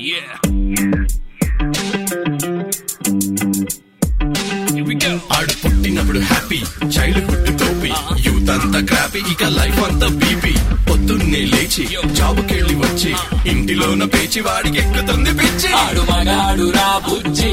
Yeah. ఆడు పుట్టినప్పుడు happy childhood టోపీ యూత్ అంతా క్రాపీ ఇక లైఫ్ అంతా బీపీ పొద్దున్నే లేచి జాబుకెళ్ళి వచ్చి ఇంటిలోన పేచి వాడికి ఎక్కుతుంది పిచ్చి. ఆడు మగాడు రా బుజ్జి.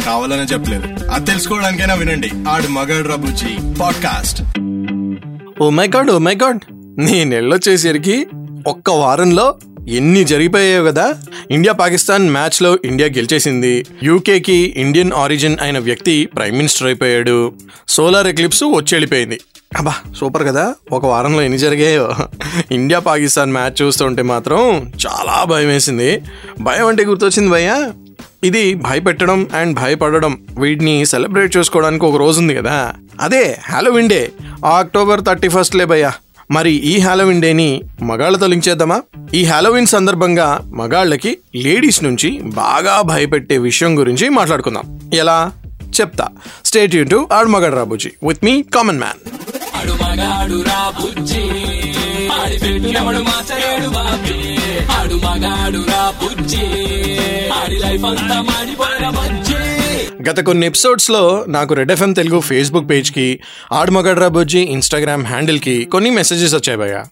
కావాలనే చెప్పలేదు. అది తెలుసుకోవడానికైనా వినండి. ఆడు మగాడు బుజ్జి. Podcast. Oh my god oh my god. నేను వెళ్ళొచ్చేసరికి ఒక్క వారంలో ఎన్ని జరిగిపోయాయో కదా. ఇండియా పాకిస్తాన్ మ్యాచ్లో ఇండియా గెలిచేసింది. యూకేకి ఇండియన్ ఆరిజిన్ అయిన వ్యక్తి ప్రైమ్ మినిస్టర్ అయిపోయాడు. సోలార్ ఎక్లిప్స్ వచ్చి వెళ్ళిపోయింది. అబ్బా సూపర్ కదా. ఒక వారంలో ఎన్ని జరిగాయో. ఇండియా పాకిస్తాన్ మ్యాచ్ చూస్తుంటే మాత్రం చాలా భయం వేసింది. భయం అంటే గుర్తొచ్చింది భయ్యా. ఇది భయపెట్టడం అండ్ భయపడడం వీటిని సెలబ్రేట్ చేసుకోవడానికి ఒక రోజు ఉంది కదా. అదే Halloween day October thirty first లే భయ్యా. మరి ఈ హ్యాలోవిన్ డేని మగాళ్ళతో లింక్ చేద్దామా ఈ హ్యాలోవిన్ సందర్భంగా మగాళ్ళకి లేడీస్ నుంచి బాగా భయపెట్టే విషయం గురించి మాట్లాడుకుందాం. ఎలా? చెప్తా. స్టేట్ యూ టు ఆడ్ మగాడు రాబుజీ విత్ మీ కామన్ మ్యాన్ ఆడు మగాడు ఆడి బాబీ. ఆడు మగాడు రా బుజ్జి. ఆడి లైఫ్ అంతా మాడిపోయిన బజ్జి. గత కొన్ని ఎపిసోడ్స్లో నాకు రెడ్ ఎఫ్ఎం తెలుగు ఫేస్బుక్ పేజ్కి ఆడమగడ్రా బుజ్జి ఇన్స్టాగ్రామ్ హ్యాండిల్కి కొన్ని మెసేజెస్ వచ్చాయి భయ్య.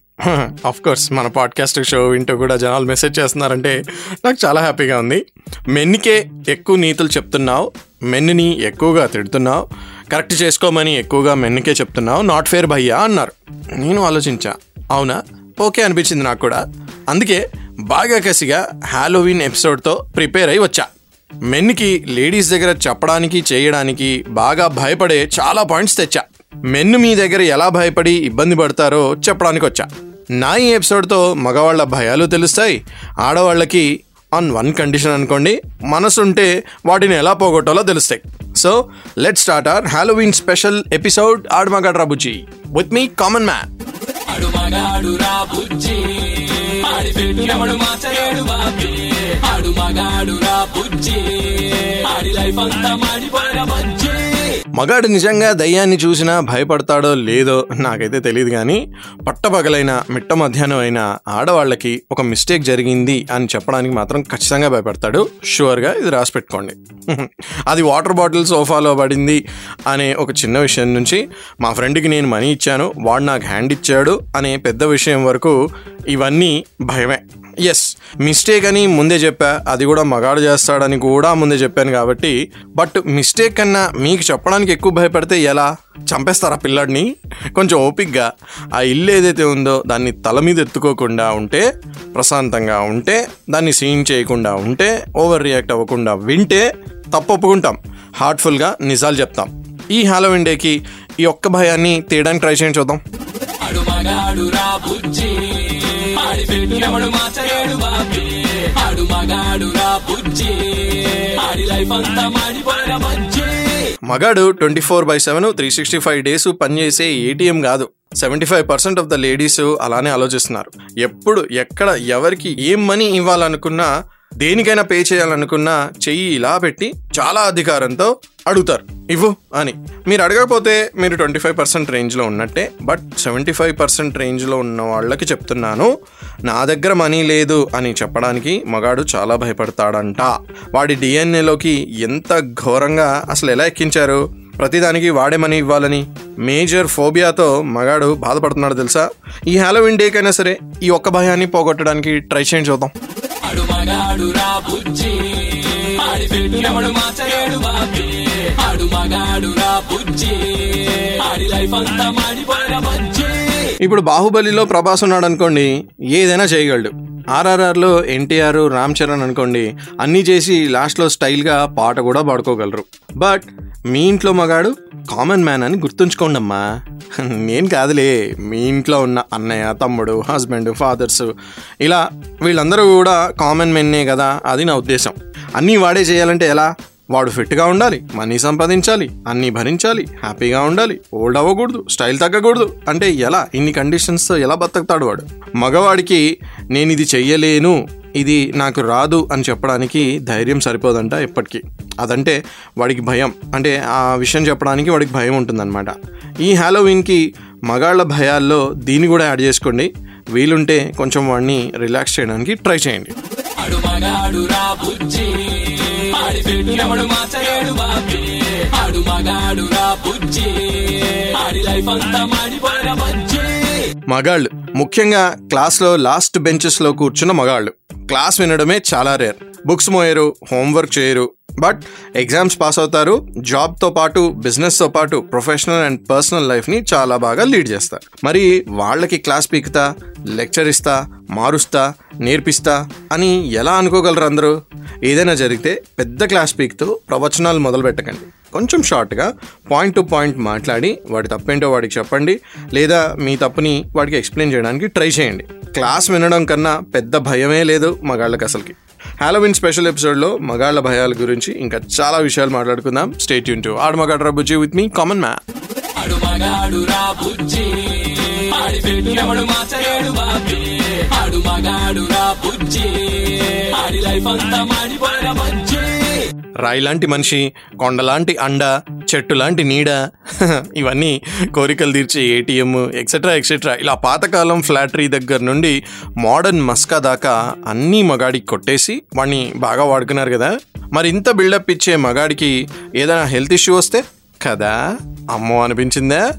ఆఫ్ కోర్స్ మన పాడ్కాస్ట్ షో వింటూ కూడా జనాలు మెసేజ్ చేస్తున్నారంటే నాకు చాలా హ్యాపీగా ఉంది. మెన్నికే ఎక్కువ నీతులు చెప్తున్నావు మెన్నుని ఎక్కువగా తిడుతున్నావు కరెక్ట్ చేసుకోమని ఎక్కువగా మెన్నికే చెప్తున్నావు నాట్ ఫేర్ భయ్యా అన్నారు. నేను ఆలోచించా అవునా? ఓకే అనిపించింది నాకు కూడా. అందుకే బాగా కసిగా హాలోవీన్ ఎపిసోడ్తో ప్రిపేర్ అయి వచ్చా. మెన్కి లేడీస్ దగ్గర చెప్పడానికి చేయడానికి బాగా భయపడే చాలా పాయింట్స్ తెచ్చా. మెన్ను మీ దగ్గర ఎలా భయపడి ఇబ్బంది పడతారో చెప్పడానికి వచ్చా. నా ఈ ఎపిసోడ్తో మగవాళ్ళ భయాలు తెలుస్తాయి. ఆడవాళ్ళకి ఆన్ వన్ కండిషన్ అనుకోండి మనసుంటే వాటిని ఎలా పోగొట్టాలో తెలుస్తాయి. So let start our halloween special episode ఆడమగడ్రా బుజ్జి. విత్ మీ కామన్ మ్యాన్ ఆడి పెట్టినవడు మాచలేడు మార్చలేడు బాబీ. ఆడు మగాడు రా బుజ్జి. ఆడి లైఫ్ అంతా మాడిపోయిన బజ్జి. మగాడు నిజంగా దయ్యాన్ని చూసినా భయపడతాడో లేదో నాకైతే తెలియదు కానీ పట్టపగలైన మిట్ట మధ్యాహ్నం అయిన ఆడవాళ్ళకి ఒక మిస్టేక్ జరిగింది అని చెప్పడానికి మాత్రం ఖచ్చితంగా భయపడతాడు. షూర్గా ఇది రాసి పెట్టుకోండి. అది వాటర్ బాటిల్ సోఫాలో పడింది అనే ఒక చిన్న విషయం నుంచి మా ఫ్రెండ్కి నేను మనీ ఇచ్చాను వాడు నాకు హ్యాండ్ ఇచ్చాడు అనే పెద్ద విషయం వరకు ఇవన్నీ భయమే. ఎస్ మిస్టేక్ అని ముందే చెప్పా. అది కూడా మగాడు చేస్తాడని కూడా ముందే చెప్పాను కాబట్టి. బట్ మిస్టేక్ కన్నా మీకు చెప్పడానికి ఎక్కువ భయపడితే ఎలా? చంపేస్తారా పిల్లాడిని? కొంచెం ఓపిక్గా ఆ ఇల్లు ఏదైతే ఉందో దాన్ని తల మీద ఎత్తుకోకుండా ఉంటే ప్రశాంతంగా ఉంటే దాన్ని సీన్ చేయకుండా ఉంటే ఓవర్ రియాక్ట్ అవ్వకుండా వింటే తప్పొప్పుకుంటాం. హార్ట్ఫుల్గా నిజాలు చెప్తాం. ఈ హాలోవిన్ డేకి ఈ ఒక్క భయాన్ని తీయడానికి ట్రై చేయండి చూద్దాం. ఆడి పెట్టు ఎవడు బాబీ ఆడు మగాడు రా బుజ్జి ఆడి లైఫ్ అంతా మాడిపోయిన బజ్జి మగాడు twenty four by seven three sixty five days పనిచేసే ఏటీఎం కాదు. Seventy five percent of the ladies అలానే ఆలోచిస్తున్నారు. ఎప్పుడు ఎక్కడ ఎవరికి ఏం మనీ ఇవ్వాలనుకున్నా దేనికైనా పే చేయాలనుకున్నా చెయ్యి ఇలా పెట్టి చాలా అధికారంతో అడుగుతారు. ఇవ్వు అని. మీరు అడగకపోతే మీరు ట్వంటీ ఫైవ్ పర్సెంట్ రేంజ్లో ఉన్నట్టే బట్ సెవెంటీ ఫైవ్ పర్సెంట్ రేంజ్లో ఉన్న వాళ్ళకి చెప్తున్నాను నా దగ్గర మనీ లేదు అని చెప్పడానికి మగాడు చాలా భయపడతాడంట. వాడి డిఎన్ఏలోకి ఎంత ఘోరంగా అసలు ఎలా ఎక్కించారు? ప్రతిదానికి వాడే మనీ ఇవ్వాలని. మేజర్ ఫోబియాతో మగాడు బాధపడుతున్నాడు తెలుసా? ఈ హ్యాలోవిన్ డేకైనా సరే ఈ ఒక్క భయాన్ని పోగొట్టడానికి ట్రై చేయండి చూద్దాం. ఆడు మగాడు రా బుజ్జి. ఆడి పెట్టు ఎవడు మార్చలేడు ఆడు మగాడు రా బుజ్జి. ఆడి లైఫ్ అంతా మాడిపోయిన బజ్జి. ఇప్పుడు బాహుబలిలో ప్రభాస్ ఉన్నాడు అనుకోండి ఏదైనా చేయగలడు. ఆర్ఆర్ఆర్లో ఎన్టీఆర్ రామ్ చరణ్ అనుకోండి అన్నీ చేసి లాస్ట్లో స్టైల్గా పాట కూడా పాడుకోగలరు. బట్ మీ ఇంట్లో మగాడు కామన్ మ్యాన్ అని గుర్తుంచుకోండి అమ్మా నేను కాదులే మీ ఇంట్లో ఉన్న అన్నయ్య తమ్ముడు హస్బెండ్ ఫాదర్స్. ఇలా వీళ్ళందరూ కూడా కామన్ మెన్నే కదా అది నా ఉద్దేశం. అన్నీ వాడే చేయాలంటే ఎలా? వాడు ఫిట్గా ఉండాలి మనీ సంపాదించాలి అన్నీ భరించాలి హ్యాపీగా ఉండాలి ఓల్డ్ అవ్వకూడదు స్టైల్ తగ్గకూడదు. అంటే ఎలా? ఇన్ని కండిషన్స్తో ఎలా బతుకుతాడు వాడు? మగవాడికి నేను ఇది చెయ్యలేను ఇది నాకు రాదు అని చెప్పడానికి ధైర్యం సరిపోదంట ఎప్పటికీ అదంటే వాడికి భయం. అంటే ఆ విషయం చెప్పడానికి వాడికి భయం ఉంటుందన్నమాట. ఈ హ్యాలోవిన్కి మగాళ్ళ భయాల్లో దీన్ని కూడా యాడ్ చేసుకోండి. వీలుంటే కొంచెం వాడిని రిలాక్స్ చేయడానికి ట్రై చేయండి. మగాళ్ళు. ముఖ్యంగా క్లాస్లో లాస్ట్ బెంచెస్లో కూర్చున్న మగాళ్ళు. క్లాస్ వినడమే చాలా రేర్ బుక్స్ మోయరు హోంవర్క్ చేయరు. బట్ ఎగ్జామ్స్ పాస్ అవుతారు జాబ్తో పాటు బిజినెస్తో పాటు ప్రొఫెషనల్ అండ్ పర్సనల్ లైఫ్ని చాలా బాగా లీడ్ చేస్తారు. మరి వాళ్ళకి క్లాస్ పీకుతా లెక్చర్ ఇస్తా మారుస్తా నేర్పిస్తా అని ఎలా అనుకోగలరు అందరూ? ఏదైనా జరిగితే పెద్ద క్లాస్ పీక్తో ప్రవచనాలు మొదలు పెట్టకండి. కొంచెం షార్ట్గా పాయింట్ టు పాయింట్ మాట్లాడి వాడి తప్పేంటో వాడికి చెప్పండి లేదా మీ తప్పుని వాడికి ఎక్స్ప్లెయిన్ చేయడానికి ట్రై చేయండి. క్లాస్ వినడం కన్నా పెద్ద భయమే లేదు మగాళ్ళకి అసలుకి. హాలోవిన్ స్పెషల్ ఎపిసోడ్లో మగాళ్ళ భయాల గురించి ఇంకా చాలా విషయాలు మాట్లాడుకుందాం. స్టేట్ యూన్ టు ఆడమగాడ్రా బుజ్జి విత్ మీ కామన్ మ్యాన్. ఆడు మగాడు రా బుజ్జి. ఆడి పెట్టినప్పుడు మార్చలేడు బాబి. ఆడు మగాడు రా బుజ్జి. ఆడి లైఫ్ అంతా మాడిపోయిన బజ్జి. రాయిలాంటి మనిషి కొండలాంటి అండ చెట్టు లాంటి నీడ ఇవన్నీ కోరికలు తీర్చే ఏటీఎం ఎక్సెట్రా ఎక్సెట్రా ఇలా పాతకాలం ఫ్లాటరీ దగ్గర నుండి మోడర్న్ మస్కా దాకా అన్నీ మగాడికి కొట్టేసి వాడిని బాగా వాడుకున్నారు కదా. మరి ఇంత బిల్డప్ ఇచ్చే మగాడికి ఏదైనా హెల్త్ ఇష్యూ వస్తే? కదా? అమ్మో అనిపించిందే?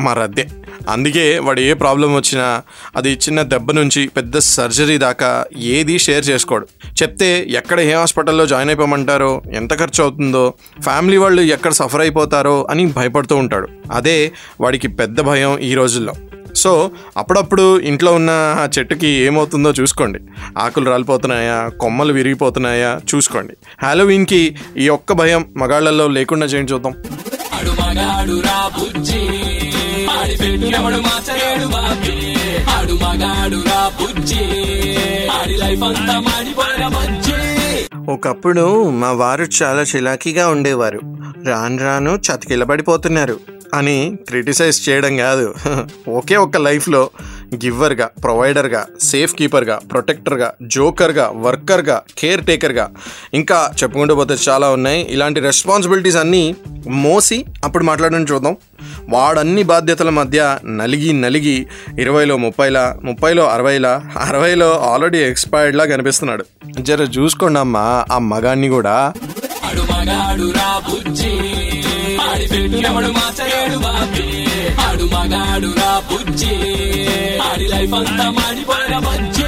మరద్దే అందుకే వాడు ఏ ప్రాబ్లం వచ్చినా అది చిన్న దెబ్బ నుంచి పెద్ద సర్జరీ దాకా ఏది షేర్ చేసుకోడు. చెప్తే ఎక్కడ ఏ హాస్పిటల్లో జాయిన్ అయిపోమంటారో ఎంత ఖర్చు అవుతుందో ఫ్యామిలీ వాళ్ళు ఎక్కడ సఫర్ అయిపోతారో అని భయపడుతూ ఉంటాడు. అదే వాడికి పెద్ద భయం ఈ రోజుల్లో. సో అప్పుడప్పుడు ఇంట్లో ఉన్న ఆ చెట్టుకి ఏమవుతుందో చూసుకోండి. ఆకులు రాలిపోతున్నాయా కొమ్మలు విరిగిపోతున్నాయా చూసుకోండి. హాలోవీన్కి ఈ ఒక్క భయం మగాళ్ళల్లో లేకుండా చేయండి చూద్దాం. ఆడు మగాడు రా బుజ్జి. ఆడి పెట్టినవడు మాచలేడు బాబీ. ఆడు మగాడు రా బుజ్జి. ఆడి లైఫ్ అంతా మాడిపోయిన బుజ్జి. ఒకప్పుడు మా వారు చాలా చిలాకీగా ఉండేవారు. రాను రాను చతికిలబడిపోతున్నారు అని క్రిటిసైజ్ చేయడం కాదు. ఒకే ఒక్క లైఫ్లో గివ్వర్గా ప్రొవైడర్గా సేఫ్ కీపర్గా ప్రొటెక్టర్గా జోకర్గా వర్కర్గా కేర్ టేకర్గా. ఇంకా చెప్పుకుంటూ పోతే చాలా ఉన్నాయి. ఇలాంటి రెస్పాన్సిబిలిటీస్ అన్నీ మోసి అప్పుడు మాట్లాడడం చూద్దాం. వాడన్ని బాధ్యతల మధ్య నలిగి నలిగి ఇరవైలో ముప్పైలా ముప్పైలో అరవైలా అరవైలో ఆల్రెడీ ఎక్స్పైర్డ్లా కనిపిస్తున్నాడు. జర చూసుకోండి అమ్మా ఆ మగాన్ని కూడా. అడు మగాడు రా బుజ్జి. ఆడి పెట్టినప్పుడు మార్చలేడు బాబీ. ఆడు మగాడు రా బుజ్జి. ఆడి లైఫ్ అంతా మాడిపోయిన బజ్జి.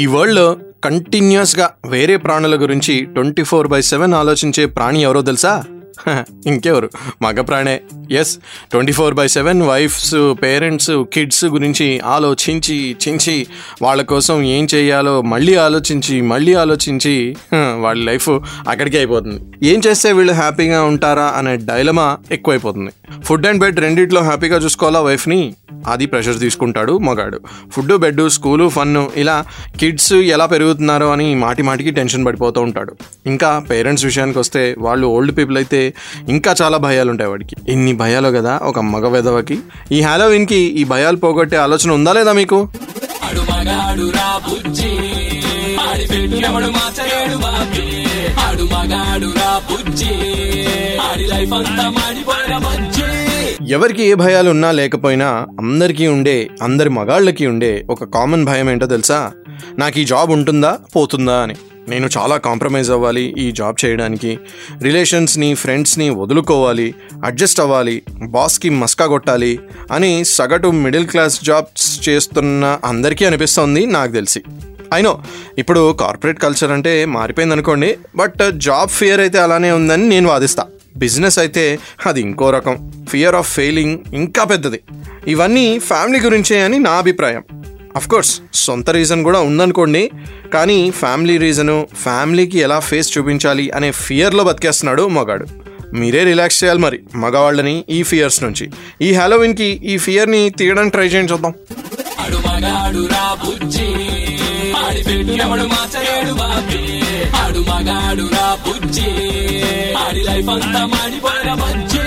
ఈ వరల్డ్లో కంటిన్యూస్గా వేరే ప్రాణుల గురించి ట్వంటీ ఫోర్ బై సెవెన్ ఆలోచించే ప్రాణి ఎవరో తెలుసా? ఇంకెవరు? మగ ప్రాణే yes twenty four by seven wives parents kids గురించి ఆలోచించి చించి వాళ్ళ కోసం ఏం చేయాలో మళ్ళీ ఆలోచించి మళ్ళీ ఆలోచించి వాళ్ళ లైఫ్ అక్కడికే అయిపోతుంది. ఏం చేస్తే వీళ్ళు హ్యాపీగా ఉంటారా అనే డైలమా ఎక్కువైపోతుంది. ఫుడ్ అండ్ బెడ్ రెండిట్లో హ్యాపీగా చూసుకోవాలా వైఫ్ని అది ప్రెషర్ తీసుకుంటాడు మగాడు. ఫుడ్ బెడ్ స్కూలు ఫన్ ఇలా కిడ్స్ ఎలా పెరుగుతున్నారో అని మాటి మాటికి టెన్షన్ పడిపోతూ ఉంటాడు. ఇంకా పేరెంట్స్ విషయానికి వస్తే వాళ్ళు ఓల్డ్ పీపుల్ అయితే ఇంకా చాలా భయాలు ఉంటాయి వాడికి. ఇన్ని భయాలు కదా ఒక మగ వెధవకి. ఈ హాలోవిన్కి ఈ భయాలు పోగొట్టే ఆలోచన ఉందా లేదా మీకు? ఎవరికి ఏ భయాలు ఉన్నా లేకపోయినా అందరికీ ఉండే అందరి మగాళ్ళకి ఉండే ఒక కామన్ భయం ఏంటో తెలుసా? నాకు ఈ జాబ్ ఉంటుందా? పోతుందా అని. నేను చాలా కాంప్రమైజ్ అవ్వాలి ఈ జాబ్ చేయడానికి. రిలేషన్స్ని ఫ్రెండ్స్ని వదులుకోవాలి అడ్జస్ట్ అవ్వాలి బాస్కి మస్కా కొట్టాలి అని సగటు మిడిల్ క్లాస్ జాబ్స్ చేస్తున్న అందరికీ అనిపిస్తోంది నాకు తెలిసి. అయినో ఇప్పుడు కార్పొరేట్ కల్చర్ అంటే మారిపోయింది అనుకోండి బట్ జాబ్ ఫియర్ అయితే అలానే ఉందని నేను వాదిస్తా. బిజినెస్ అయితే అది ఇంకో రకం. ఫియర్ ఆఫ్ ఫెయిలింగ్ ఇంకా పెద్దది. ఇవన్నీ ఫ్యామిలీ గురించే అని నా అభిప్రాయం. కోర్స్ సొంత రీజన్ కూడా ఉందనుకోండి కానీ ఫ్యామిలీ రీజను ఫ్యామిలీకి ఎలా ఫేస్ చూపించాలి అనే ఫియర్లో బతికేస్తున్నాడు మగాడు. మీరే రిలాక్స్ చేయాలి మరి మగవాళ్ళని ఈ ఫియర్స్ నుంచి. ఈ హ్యాలోవిన్కి ఈ ఫియర్ని తీయడానికి ట్రై చేయండి చూద్దాం. ఆడి పెట్టినవడు మాచలేడు బాబే. ఆడు మగాడు నా బుజ్జి. ఆడి లైఫ్ అంతా మాడిపోయిన బజ్జి.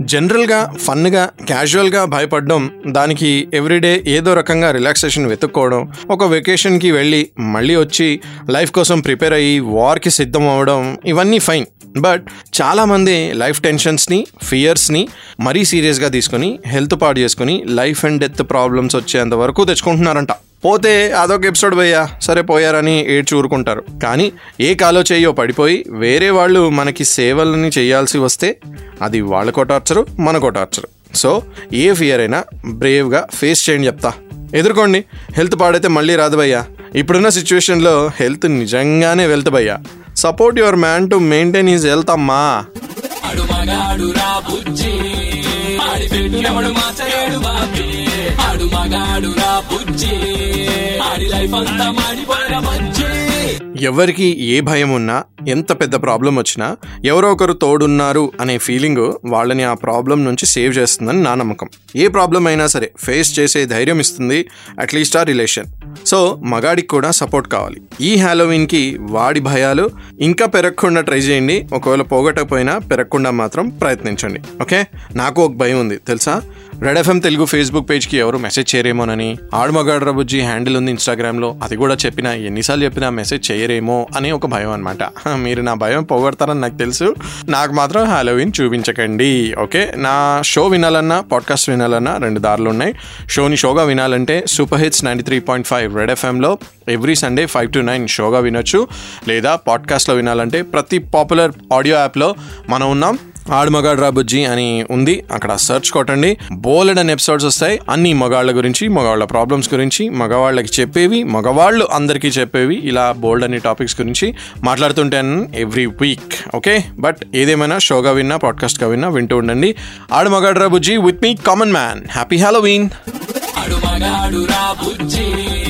జనరల్గా ఫన్గా క్యాజువల్గా క్యాజువల్గా భయపడడం దానికి ఎవ్రీడే ఏదో రకంగా రిలాక్సేషన్ వెతుక్కోవడం ఒక వెకేషన్కి వెళ్ళి మళ్ళీ వచ్చి లైఫ్ కోసం ప్రిపేర్ అయ్యి వార్కి సిద్ధం అవ్వడం ఇవన్నీ ఫైన్. బట్ చాలా మంది లైఫ్ టెన్షన్స్ని ఫియర్స్ని మరీ సీరియస్గా తీసుకొని తీసుకుని హెల్త్ పాడు చేసుకుని లైఫ్ అండ్ డెత్ ప్రాబ్లమ్స్ వచ్చేంత వరకు తెచ్చుకుంటున్నారంట. పోతే అదొక ఎపిసోడ్ పోయా సరే పోయారని ఏడ్చి ఊరుకుంటారు. కానీ ఏ కాలో చెయ్యో పడిపోయి వేరే వాళ్ళు మనకి సేవలని చేయాల్సి వస్తే అది వాళ్ళకో టార్చరు మనకో టార్చరు. సో ఏ ఫియర్ అయినా బ్రేవ్గా ఫేస్ చేయండి చెప్తా. ఎదుర్కోండి. హెల్త్ పాడైతే మళ్ళీ రాదు భయ్యా. ఇప్పుడున్న సిచ్యువేషన్లో హెల్త్ నిజంగానే వెల్త్ భయ్యా. Support your man to maintain his health అమ్మా. ఆడి పెట్టినవడు ఎవడు మార్చలేడు బాబీ. ఆడు మగాడు రా బుజ్జి. ఆడి లైఫ్ అంతా మాడిపోయిన బుజ్జి. ఎవరికి ఏ భయం ఉన్నా ఎంత పెద్ద ప్రాబ్లం వచ్చినా ఎవరో ఒకరు తోడున్నారు అనే ఫీలింగ్ వాళ్ళని ఆ ప్రాబ్లం నుంచి సేవ్ చేస్తుందని నా నమ్మకం. ఏ ప్రాబ్లం అయినా సరే ఫేస్ చేసే ధైర్యం ఇస్తుంది అట్లీస్ట్ ఆ రిలేషన్. సో మగాడికి కూడా సపోర్ట్ కావాలి. ఈ హాలోవిన్కి వాడి భయాలు ఇంకా పెరగకుండా ట్రై చేయండి. ఒకవేళ పోగొట్టకపోయినా పెరగకుండా మాత్రం ప్రయత్నించండి. ఓకే? నాకు ఒక భయం ఉంది. తెలుసా? రెడ్ ఎఫ్ఎం తెలుగు ఫేస్బుక్ పేజ్కి ఎవరు మెసేజ్ చేయరేమోనని. ఆడమగాడ్ర బుజ్జి హ్యాండిల్ ఉంది ఇన్స్టాగ్రామ్లో. అది కూడా చెప్పినా ఎన్నిసార్లు చెప్పినా మెసేజ్ చేయరేమో అని ఒక భయం అనమాట మీరు నా భయం పోగొడతారని నాకు తెలుసు. నాకు మాత్రం హాలోవిన్ చూపించకండి. ఓకే? నా షో వినాలన్నా పాడ్కాస్ట్ వినాలన్నా రెండు దారులు ఉన్నాయి. షోని షోగా వినాలంటే super hits ninety three point five red ఎఫ్ఎంలో every Sunday five to nine షోగా వినొచ్చు. లేదా పాడ్కాస్ట్లో వినాలంటే ప్రతి పాపులర్ ఆడియో యాప్లో మనం ఉన్నాం. ఆడమగాడు రాబుజ్జి రా బుజ్జి అని ఉంది. అక్కడ సెర్చ్ కొట్టండి. బోలెడ్ అని ఎపిసోడ్స్ వస్తాయి. అన్ని మగాళ్ళ గురించి మగవాళ్ళ ప్రాబ్లమ్స్ గురించి మగవాళ్ళకి చెప్పేవి మగవాళ్ళు అందరికీ చెప్పేవి ఇలా బోల్డ్ అనే టాపిక్స్ గురించి మాట్లాడుతుంటాను ఎవ్రీ వీక్ ఓకే బట్ ఏదేమైనా షోగా విన్నా పాడ్కాస్ట్గా విన్నా వింటూ ఉండండి. ఆడమగాడు రా బుజ్జి with me common man happy halloween ఆడు రా బుజ్జి.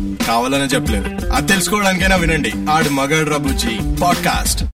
కావాలనే చెప్పలేదు. అది తెలుసుకోవడానికైనా వినండి. ఆడు మగాడు రబుజీ పాడ్కాస్ట్.